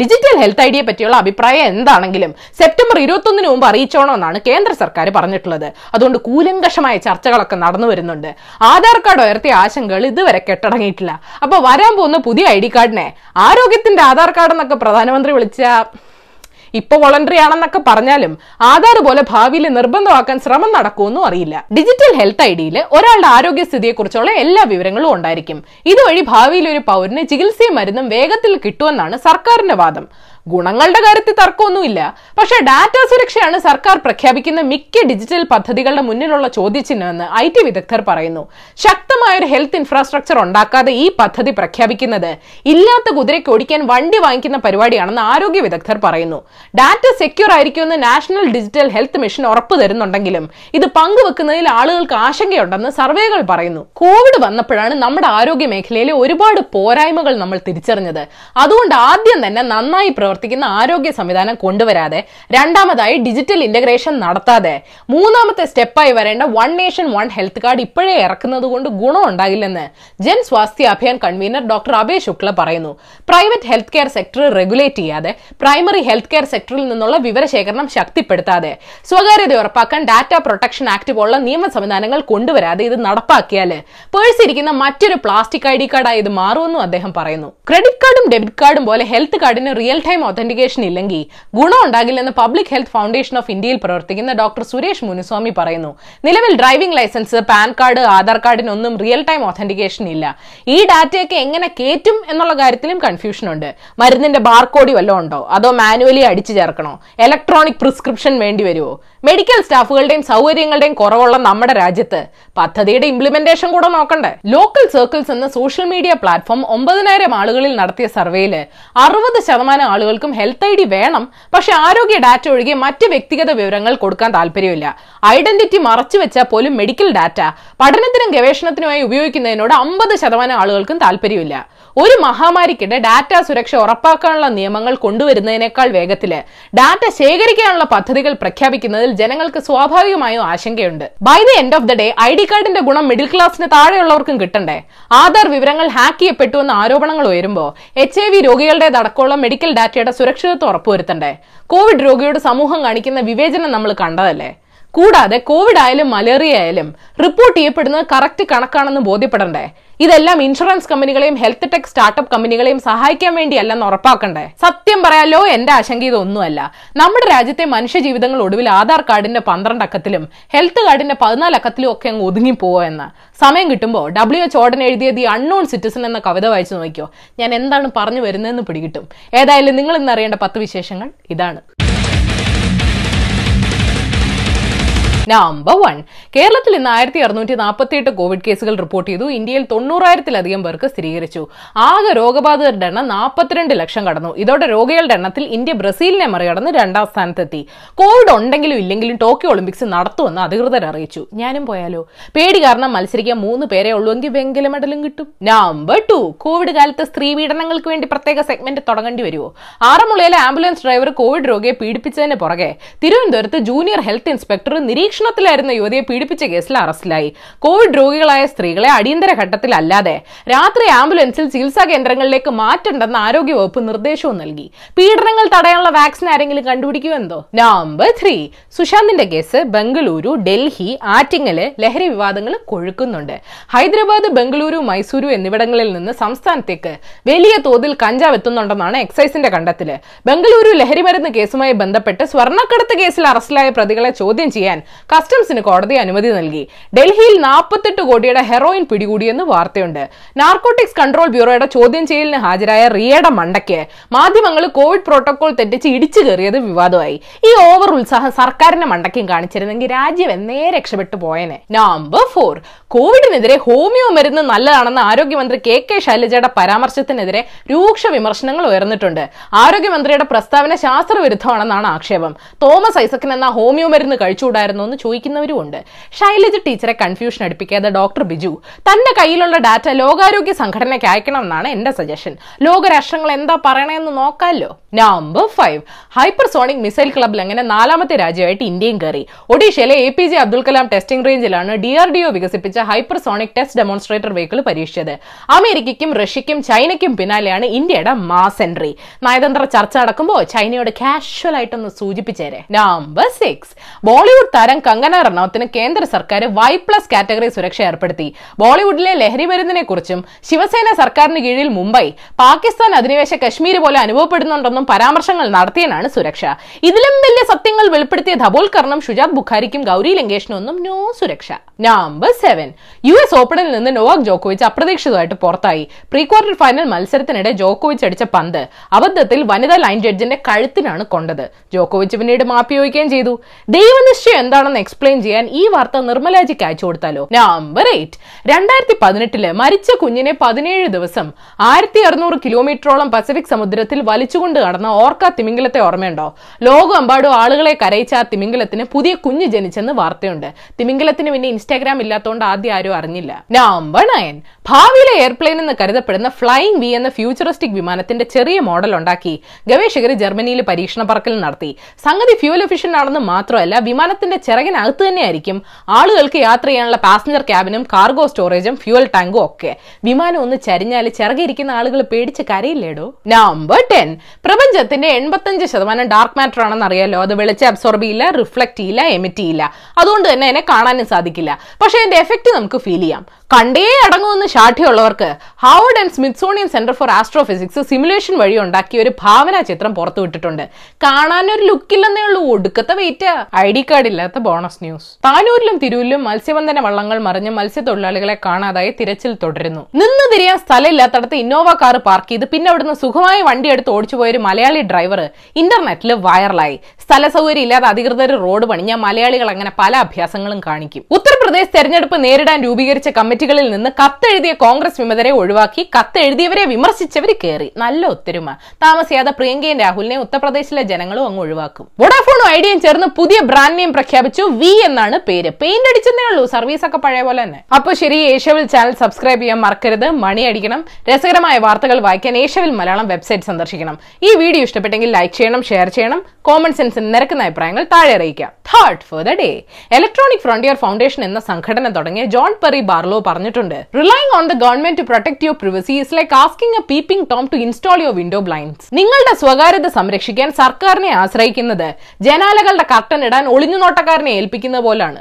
Digital health ഐഡിയെ പറ്റിയുള്ള അഭിപ്രായം എന്താണെങ്കിലും സെപ്റ്റംബർ ഇരുപത്തൊന്നിന് മുമ്പ് അറിയിച്ചോണമെന്നാണ് കേന്ദ്ര സർക്കാർ പറഞ്ഞിട്ടുള്ളത്. അതുകൊണ്ട് കൂലങ്കഷമായ ചർച്ചകളൊക്കെ നടന്നു വരുന്നുണ്ട്. ആധാർ കാർഡ് ഉയർത്തിയ ആശങ്കകൾ ഇതുവരെ കെട്ടടങ്ങിയിട്ടില്ല. അപ്പൊ വരാൻ പോകുന്ന പുതിയ ഐ ഡി കാർഡിനെ ആരോഗ്യത്തിന്റെ ആധാർ കാർഡ് എന്നൊക്കെ പ്രധാനമന്ത്രി വിളിച്ച ഇപ്പൊ വോളണ്ടറി ആണെന്നൊക്കെ പറഞ്ഞാലും ആധാർ പോലെ ഭാവിയിൽ നിർബന്ധമാക്കാൻ ശ്രമം നടക്കുമെന്നും അറിയില്ല. ഡിജിറ്റൽ ഹെൽത്ത് ഐ ഡിയിൽ ഒരാളുടെ ആരോഗ്യസ്ഥിതിയെക്കുറിച്ചുള്ള എല്ലാ വിവരങ്ങളും ഉണ്ടായിരിക്കും. ഇതുവഴി ഭാവിയിൽ ഒരു പൗരന് ചികിത്സയും മരുന്നും വേഗത്തിൽ കിട്ടുമെന്നാണ് സർക്കാരിന്റെ വാദം. ഗുണങ്ങളുടെ കാര്യത്തിൽ തർക്കമൊന്നുമില്ല. പക്ഷേ ഡാറ്റ സുരക്ഷയാണ് സർക്കാർ പ്രഖ്യാപിക്കുന്ന മിക്ക ഡിജിറ്റൽ പദ്ധതികളുടെ മുന്നിലുള്ള ചോദ്യചിഹ്നമെന്ന് ഐ ടി വിദഗ്ധർ പറയുന്നു. ശക്തമായ ഒരു ഹെൽത്ത് ഇൻഫ്രാസ്ട്രക്ചർ ഉണ്ടാക്കാതെ ഈ പദ്ധതി പ്രഖ്യാപിക്കുന്നത് ഇല്ലാത്ത കുതിരയ്ക്ക് ഓടിക്കാൻ വണ്ടി വാങ്ങിക്കുന്ന പരിപാടിയാണെന്ന് ആരോഗ്യ വിദഗ്ധർ പറയുന്നു. ഡാറ്റ സെക്യൂർ ആയിരിക്കുമെന്ന് നാഷണൽ ഡിജിറ്റൽ ഹെൽത്ത് മിഷൻ ഉറപ്പു തരുന്നുണ്ടെങ്കിലും ഇത് പങ്കുവെക്കുന്നതിൽ ആളുകൾക്ക് ആശങ്കയുണ്ടെന്ന് സർവേകൾ പറയുന്നു. കോവിഡ് വന്നപ്പോഴാണ് നമ്മുടെ ആരോഗ്യ മേഖലയിലെ ഒരുപാട് പോരായ്മകൾ നമ്മൾ തിരിച്ചറിഞ്ഞത്. അതുകൊണ്ട് ആദ്യം തന്നെ നന്നായി പ്രവർത്തിക്കുന്ന ആരോഗ്യ സംവിധാനം കൊണ്ടുവരാതെ രണ്ടാമതായി ഡിജിറ്റൽ ഇന്റഗ്രേഷൻ നടത്താതെ. മൂന്നാമത്തെ സ്റ്റെപ്പായി വരേണ്ട one nation one health card ഇപ്പോഴേ ഇറക്കുന്നത് കൊണ്ട് ഗുണം ഉണ്ടാകില്ലെന്ന് ജൻ സ്വാസ്ഥ്യ അഭിയാൻ കൺവീനർ ഡോക്ടർ അഭയ് ശുക്ല പറയുന്നു. Private health care sector regulate ചെയ്യാതെ പ്രൈമറി ഹെൽത്ത് കെയർ സെക്ടറിൽ നിന്നുള്ള വിവരശേഖരണം ശക്തിപ്പെടുത്താതെ സ്വകാര്യത ഉറപ്പാക്കാൻ ഡാറ്റ പ്രൊട്ടക്ഷൻ ആക്ട് പോലുള്ള നിയമ സംവിധാനങ്ങൾ കൊണ്ടുവരാതെ ഇത് നടപ്പാക്കിയാൽ പേഴ്സ് ഇരിക്കുന്ന മറ്റൊരു പ്ലാസ്റ്റിക് ഐ ഡി കാർഡായി ഇത് മാറുമെന്നും അദ്ദേഹം പറയുന്നു. ക്രെഡിറ്റ് കാർഡും ഡെബിറ്റ് കാർഡും പോലെ ഹെൽത്ത് കാർഡിന് റിയൽ ടൈം ഒതന്റിക്കേഷൻ ഇല്ലെങ്കിൽ ഗുണം ഉണ്ടാകില്ലെന്ന് പബ്ലിക് ഹെൽത്ത് ഫൗണ്ടേഷൻ ഓഫ് ഇന്ത്യയിൽ പ്രവർത്തിക്കുന്ന ഡോക്ടർ സുരേഷ് മുനുസ്വാമി പറയുന്നു. നിലവിൽ driving licence PAN card Aadhaar കാർഡിനൊന്നും real time authentication ഇല്ല. ഈ ഡാറ്റയൊക്കെ എങ്ങനെ കേറ്റും എന്നുള്ള കാര്യത്തിലും കൺഫ്യൂഷൻ ഉണ്ട്. മരുന്നിന്റെ ബാർകോഡി വല്ലതും ഉണ്ടോ? അതോ മാനുവലി അടിച്ചു ചേർക്കണോ? ഇലക്ട്രോണിക് പ്രിസ്ക്രിപ്ഷൻ വേണ്ടി വരുമോ മെഡിക്കൽ സ്റ്റാഫുകളുടെയും സൗകര്യങ്ങളുടെയും കുറവുള്ള നമ്മുടെ രാജ്യത്ത് പദ്ധതിയുടെ ഇംപ്ലിമെന്റേഷൻ കൂടെ നോക്കണ്ടേ? ലോക്കൽ സർക്കിൾസ് എന്ന സോഷ്യൽ മീഡിയ പ്ലാറ്റ്ഫോം ഒമ്പതിനായിരം ആളുകളിൽ നടത്തിയ സർവേയിൽ അറുപത് ശതമാനം ആളുകൾക്കും ഹെൽത്ത് ഐ ഡി വേണം. പക്ഷെ ആരോഗ്യ ഡാറ്റ ഒഴികെ മറ്റ് വ്യക്തിഗത വിവരങ്ങൾ കൊടുക്കാൻ താല്പര്യമില്ല. ഐഡന്റിറ്റി മറച്ചു വെച്ചാൽ പോലും മെഡിക്കൽ ഡാറ്റ പഠനത്തിനും ഗവേഷണത്തിനുമായി ഉപയോഗിക്കുന്നതിനോട് അമ്പത് ശതമാനം ആളുകൾക്കും താല്പര്യമില്ല. ഒരു മഹാമാരിക്കിടെ ഡാറ്റ സുരക്ഷ ഉറപ്പാക്കാനുള്ള നിയമങ്ങൾ കൊണ്ടുവരുന്നതിനേക്കാൾ വേഗത്തിൽ ഡാറ്റ ശേഖരിക്കാനുള്ള പദ്ധതികൾ പ്രഖ്യാപിക്കുന്നതിൽ ജനങ്ങൾക്ക് സ്വാഭാവികമായും ആശങ്കയുണ്ട്. By the end of the day I D കാർഡിന്റെ ഗുണം മിഡിൽ ക്ലാസ്സിന് താഴെയുള്ളവർക്കും കിട്ടണ്ടേ? ആധാർ വിവരങ്ങൾ ഹാക്ക് ചെയ്യപ്പെട്ടു എന്ന ആരോപണങ്ങൾ ഉയരുമ്പോൾ എച്ച് ഐ വി രോഗികളുടേതടക്കമുള്ള മെഡിക്കൽ ഡാറ്റയുടെ സുരക്ഷിതത്വം ഉറപ്പുവരുത്തണ്ടേ? കോവിഡ് രോഗിയോട് സമൂഹം കാണിക്കുന്ന വിവേചനം നമ്മൾ കണ്ടതല്ലേ? കൂടാതെ കോവിഡ് ആയാലും മലേറിയ ആയാലും റിപ്പോർട്ട് ചെയ്യപ്പെടുന്നത് കറക്റ്റ് കണക്കാണെന്ന് ബോധ്യപ്പെടണ്ടേ? ഇതെല്ലാം ഇൻഷുറൻസ് കമ്പനികളെയും ഹെൽത്ത് ടെക് സ്റ്റാർട്ടപ്പ് കമ്പനികളെയും സഹായിക്കാൻ വേണ്ടിയല്ലെന്ന് ഉറപ്പാക്കണ്ടേ? സത്യം പറയാലോ എന്റെ ആശങ്ക ഇതൊന്നുമല്ല. നമ്മുടെ രാജ്യത്തെ മനുഷ്യ ജീവിതങ്ങൾ ഒടുവിൽ ആധാർ കാർഡിന്റെ പന്ത്രണ്ട് അക്കത്തിലും ഹെൽത്ത് കാർഡിന്റെ പതിനാല് അക്കത്തിലും ഒക്കെ അങ്ങ് ഒതുങ്ങി പോവോ എന്ന്. സമയം കിട്ടുമ്പോൾ ഡബ്ല്യു എച്ച് ഓർഡൻ എഴുതിയ ദി അൺനോൺ സിറ്റിസൺ എന്ന കവിത വായിച്ചു നോക്കിയോ? ഞാൻ എന്താണ് പറഞ്ഞു വരുന്നതെന്ന് പിടികിട്ടും. ഏതായാലും നിങ്ങൾ ഇന്ന് അറിയേണ്ട പത്ത് വിശേഷങ്ങൾ ഇതാണ്. നമ്പർ വൺ കേരളത്തിൽ ഇന്ന് ആയിരത്തി അറുന്നൂറ്റി നാൽപ്പത്തി എട്ട് കോവിഡ് കേസുകൾ റിപ്പോർട്ട് ചെയ്തു. ഇന്ത്യയിൽ തൊണ്ണൂറായിരത്തിലധികം പേർക്ക് സ്ഥിരീകരിച്ചു. ആകെ രോഗബാധിതരുടെ എണ്ണം നാൽപ്പത്തിരണ്ട് ലക്ഷം കടന്നു. ഇതോടെ രോഗികളുടെ എണ്ണത്തിൽ ഇന്ത്യ ബ്രസീലിനെ മറികടന്ന് രണ്ടാം സ്ഥാനത്തെത്തി. കോവിഡ് ഉണ്ടെങ്കിലും ഇല്ലെങ്കിലും ടോക്കിയോ ഒളിമ്പിക്സ് നടത്തുമെന്ന് അധികൃതർ അറിയിച്ചു. ഞാനും പോയാലോ? പേടി കാരണം മത്സരിക്കാൻ മൂന്ന് പേരെ ഉള്ളൂ എങ്കിൽ വെങ്കല മെഡലും കിട്ടും. നമ്പർ ടു കോവിഡ് കാലത്ത് സ്ത്രീ പീഡനങ്ങൾക്ക് വേണ്ടി പ്രത്യേക സെഗ്മെന്റ് തുടങ്ങേണ്ടി വരുമോ ആറന്മുളയിലെ ആംബുലൻസ് ഡ്രൈവർ കോവിഡ് രോഗിയെ പീഡിപ്പിച്ചതിന് പുറകെ തിരുവനന്തപുരത്ത് ജൂനിയർ ഹെൽത്ത് ഇൻസ്പെക്ടർ നിരീക്ഷണത്തിലായിരുന്ന യുവതിയെ പീഡിപ്പിച്ച കേസിൽ അറസ്റ്റിലായി. കോവിഡ് രോഗികളായ സ്ത്രീകളെ അടിയന്തര ഘട്ടത്തിൽ അല്ലാതെ രാത്രി ആംബുലൻസിൽ ചികിത്സാ കേന്ദ്രങ്ങളിലേക്ക് മാറ്റണ്ടെന്ന് ആരോഗ്യവകുപ്പ് നിർദ്ദേശവും നൽകി. പീഡനങ്ങൾ തടയാനുള്ള വാക്സിൻ ആരെങ്കിലും കണ്ടുപിടിക്കുമോ എന്തോ നമ്പർ ത്രീ. സുശാന്തിന്റെ കേസ് ബംഗളൂരു ഡൽഹി ആറ്റിങ്ങൽ ലഹരി വിവാദങ്ങൾ കൊഴുക്കുന്നുണ്ട്. ഹൈദരാബാദ് ബംഗളൂരു മൈസൂരു എന്നിവിടങ്ങളിൽ നിന്ന് സംസ്ഥാനത്തേക്ക് വലിയ തോതിൽ കഞ്ചാവ് എത്തുന്നുണ്ടെന്നാണ് എക്സൈസിന്റെ കണ്ടെത്തൽ. ബംഗളൂരു ലഹരിമരുന്ന് കേസുമായി ബന്ധപ്പെട്ട് സ്വർണക്കടത്ത് കേസിൽ അറസ്റ്റിലായ പ്രതികളെ ചോദ്യം ചെയ്യാൻ കസ്റ്റംസിന് കോടതി അനുമതി നൽകി. ഡൽഹിയിൽ നാൽപ്പത്തെട്ട് കോടിയുടെ ഹെറോയിൻ പിടികൂടിയെന്ന് വാർത്തയുണ്ട്. നാർക്കോട്ടിക്സ് കൺട്രോൾ ബ്യൂറോയുടെ ചോദ്യം ചെയ്യലിന് ഹാജരായ റിയയുടെ മണ്ടയ്ക്ക് മാധ്യമങ്ങൾ കോവിഡ് പ്രോട്ടോകോൾ തെറ്റിച്ച് ഇടിച്ചു കയറിയത് വിവാദമായി. ഈ ഓവർ ഉത്സാഹം സർക്കാരിന്റെ മണ്ടയ്ക്കും കാണിച്ചിരുന്നെങ്കിൽ രാജ്യം എന്നേ രക്ഷപ്പെട്ടു പോയനെ. നമ്പർ ഫോർ കോവിഡിനെതിരെ ഹോമിയോ മരുന്ന് നല്ലതാണെന്ന് ആരോഗ്യമന്ത്രി കെ കെ ശൈലജയുടെ പരാമർശത്തിനെതിരെ രൂക്ഷ വിമർശനങ്ങൾ ഉയർന്നിട്ടുണ്ട്. ആരോഗ്യമന്ത്രിയുടെ പ്രസ്താവന ശാസ്ത്രവിരുദ്ധമാണെന്നാണ് ആക്ഷേപം. തോമസ് ഐസക്കിന് എന്ന ഹോമിയോ മരുന്ന് കഴിച്ചുകൂടായിരുന്നു എന്ന് എന്ന് ചോദിക്കുന്നവരും ഉണ്ട് ശൈലജ ടീച്ചറെ കൺഫ്യൂഷൻ അടുപ്പിക്കാതെ ഡോക്ടർ ബിജു തന്റെ കയ്യിലുള്ള ഡാറ്റ ലോകാരോഗ്യ സംഘടനയ്ക്ക് അയക്കണമെന്നാണ് എന്റെ സജഷൻ ലോകരാഷ്ട്രങ്ങൾ എന്താ പറയണമെന്ന് നോക്കാമല്ലോ നമ്പർ ഫൈവ് ഹൈപ്പർസോണിക് മിസൈൽ ക്ലബിൽ അങ്ങനെ നാലാമത്തെ രാജ്യമായിട്ട് ഇന്ത്യയും കയറി. ഒഡീഷയിലെ A P J Abdul Kalam testing റേഞ്ചിലാണ് ഡി ആർ ഡി ഒ വികസിപ്പിച്ച ഹൈപ്പർസോണിക് ടെസ്റ്റ് ഡെമോൺസ്ട്രേറ്റർ വെഹിക്കിൾ പരീക്ഷിച്ചത്. അമേരിക്കയ്ക്കും റഷ്യയ്ക്കും ചൈനയ്ക്കും പിന്നാലെയാണ് ഇന്ത്യയുടെ മാസ് എൻട്രി നയതന്ത്ര ചർച്ച നടക്കുമ്പോൾ ചൈനയോട് കാഷ്വൽ ആയിട്ടൊന്ന് സൂചിപ്പിച്ചേരെ. നമ്പർ സിക്സ് ബോളിവുഡ് താരം കങ്കന റണൌത്തിന് കേന്ദ്ര സർക്കാർ വൈ പ്ലസ് കാറ്റഗറി സുരക്ഷ ഏർപ്പെടുത്തി. ബോളിവുഡിലെ ലഹരി മരുന്നിനെ കുറിച്ചും ശിവസേന സർക്കാരിന് കീഴിൽ മുംബൈ. പാകിസ്ഥാൻ അധിനിവേശ കശ്മീർ പോലെ അനുഭവപ്പെടുന്നുണ്ടെന്നും പരാമർശങ്ങൾ നടത്തിയനാണ് സുരക്ഷ. ഇതിലും വലിയ സത്യങ്ങൾ വെളിപ്പെടുത്തിയ ധബോൽക്കറിനും ഷുജാത് ബുഖാരിക്കും ഗൗരി ലങ്കേഷിനും ഒന്നും നോ സുരക്ഷ. നമ്പർ സെവൻ യു എസ് ഓപ്പണിൽ നിന്ന് നോവാക് ജോക്കോവിച്ച് അപ്രതീക്ഷിതമായിട്ട് പുറത്തായി. പ്രീ ക്വാർട്ടർ ഫൈനൽ മത്സരത്തിനിടെ ജോക്കോവിച്ച് അടിച്ച പന്ത് അബദ്ധത്തിൽ വനിതാ ലൈൻ ജഡ്ജിന്റെ കഴുത്തിനാണ് കൊണ്ടത്. ജോക്കോവിച്ച് പിന്നീട് മാപ്പിയോഗിക്കുകയും ചെയ്തു. ദൈവനിശ്ചയം എന്താണെന്ന് എക്സ്പ്ലെയിൻ ചെയ്യാൻ ഈ വാർത്ത നിർമ്മലാജിക്ക് അയച്ചു കൊടുത്താലോ? നമ്പർ എയ്റ്റ് രണ്ടായിരത്തി പതിനെട്ടിൽ മരിച്ച കുഞ്ഞിനെ പതിനേഴ് ദിവസം ആയിരത്തി അറുന്നൂറ് കിലോമീറ്ററോളം പസഫിക് സമുദ്രത്തിൽ വലിച്ചുകൊണ്ട് കടന്ന ഓർക്ക തിമിംഗലത്തെ ഓർമ്മയുണ്ടോ? ലോകമെമ്പാടും ആളുകളെ കരയിച്ച ആ തിമിംഗലത്തിന് പുതിയ കുഞ്ഞ് ജനിച്ചെന്ന് വാർത്തയുണ്ട്. തിമിംഗലത്തിന് പിന്നെ ഇൻസ്റ്റാഗ്രാം ഇല്ലാത്തതുകൊണ്ട് ആദ്യം ആരും അറിഞ്ഞില്ല. നമ്പർ നയൻ ഭാവിയിലെ എയർപ്ലെയിൻ എന്ന് കരുതപ്പെടുന്ന ഫ്ലൈയിങ് വി എന്ന ഫ്യൂച്ചറിസ്റ്റിക് വിമാനത്തിന്റെ ചെറിയ മോഡൽ ഉണ്ടാക്കി ഗവേഷകർ ജർമ്മനിയിൽ പരീക്ഷണ പറക്കൽ നടത്തി. സംഗതി ഫ്യൂൽ എഫിഷ്യന്റ് ആണെന്ന് മാത്രമല്ല വിമാനത്തിന്റെ ചിറകിനകത്ത് തന്നെയായിരിക്കും. ആളുകൾക്ക് യാത്ര ചെയ്യാനുള്ള പാസഞ്ചർ ക്യാബിനും കാർഗോ സ്റ്റോറേജും ഫ്യൂവൽ ടാങ്കും ഒക്കെ. വിമാനം ഒന്ന് ചരിഞ്ഞാൽ ചിറകിരിക്കുന്ന ആളുകൾ പേടിച്ച് കരയില്ലേടോ? നമ്പർ ടെൻ പ്രപഞ്ചത്തിന്റെ എൺപത്തഞ്ച് ശതമാനം ഡാർക്ക് മാറ്റർ ആണെന്ന് അറിയാലോ? അത് വെളിച്ചം അബ്സോർബ് ചെയ്യില്ല റിഫ്ലക്ട് ചെയ്യില്ല എമിറ്റ് ചെയ്യില്ല. അതുകൊണ്ട് തന്നെ എന്നെ കാണാനും സാധിക്കില്ല. പക്ഷെ അതിന്റെ എഫക്റ്റ് നമുക്ക് ഫീൽ ചെയ്യാം. കണ്ടേ അടങ്ങുമെന്ന് ഷാഠ്യമുള്ളവർക്ക് Harvard and Smithsonian Center for astrophysics simulation വഴി ഉണ്ടാക്കിയ ഒരു ഭാവന ചിത്രം പുറത്തുവിട്ടിട്ടുണ്ട്. കാണാനൊരു ലുക്കില്ലെന്നേ ഉള്ളൂ. ഒടുക്കത്തെ വെയിറ്റ് ഐ ഡി കാർഡ് ഇല്ലാത്ത ബോണസ് ന്യൂസ്. താനൂരിലും തിരൂരിലും മത്സ്യബന്ധന വള്ളങ്ങൾ മറിഞ്ഞ് മത്സ്യത്തൊഴിലാളികളെ കാണാതായി തിരച്ചിൽ തുടരുന്നു. നിന്ന് തിരിയാൻ സ്ഥലമില്ലാത്തടത്ത് ഇന്നോവ കാർ പാർക്ക് ചെയ്ത് പിന്നെ അവിടുന്ന് സുഖമായി വണ്ടി എടുത്ത് ഓടിച്ചുപോയ ഒരു മലയാളി ഡ്രൈവർ ഇന്റർനെറ്റിൽ വൈറലായി. സ്ഥല സൗകര്യം ഇല്ലാതെ അധികൃതർ റോഡ് പണിഞ്ഞ മലയാളികൾ അങ്ങനെ പല അഭ്യാസങ്ങളും കാണിക്കും. ഉത്തർപ്രദേശ് തെരഞ്ഞെടുപ്പ് നേരിടാൻ രൂപീകരിച്ച കമ്മിറ്റികളിൽ നിന്ന് കത്തെഴുതിയ കോൺഗ്രസ് വിമതരെ ഒഴിവാക്കി കത്തെഴുതിയവരെ വിമർശിച്ചവർ കയറി നല്ല ഒത്തൊരുമ. താമസിയാതെ പ്രിയങ്കയും രാഹുലിനെ ഉത്തർപ്രദേശിലെ ജനങ്ങളും അങ്ങ് ഒഴിവാക്കും. വോഡാഫോണും ഐഡിയയും ചേർന്ന് പുതിയ ബ്രാൻഡ് നെയിം പ്രഖ്യാപിച്ചു. വി എന്നാണ് പേര്. പെയിന്റ് അടിച്ചതേ ഉള്ളൂ. സർവീസ് ഒക്കെ പഴയ പോലെ തന്നെ. അപ്പൊ ശരി ഏഷ്യവിൽ ചാനൽ സബ്സ്ക്രൈബ് ചെയ്യാൻ മറക്കരുത്. മണി അടിക്കണം. രസകരമായ വാർത്തകൾ വായിക്കാൻ ഏഷ്യവിൽ മലയാളം വെബ്സൈറ്റ് സന്ദർശിക്കണം. ഈ വീഡിയോ ഇഷ്ടപ്പെട്ടെങ്കിൽ ലൈക്ക് ചെയ്യണം ഷെയർ ചെയ്യണം. കോമൺ സെൻസിന് നിരക്കുന്ന അഭിപ്രായങ്ങൾ താഴെ അറിയിക്കാം. For the day Electronic Frontier Foundation എന്ന സംഘടന തുടങ്ങിയ ജോൺ പെറി ബാർലോ പറഞ്ഞിട്ടുണ്ട്. Relying on the government to protect your privacy is like asking a peeping Tom to install your window blinds നിങ്ങളുടെ സ്വകാര്യത സംരക്ഷിക്കാൻ സർക്കാരിനെ ആശ്രയിക്കുന്നത് ജനാലകളുടെ കർട്ടൻ ഇടാൻ ഒളിഞ്ഞുനോട്ടക്കാരനെ ഏൽപ്പിക്കുന്ന പോലാണ്.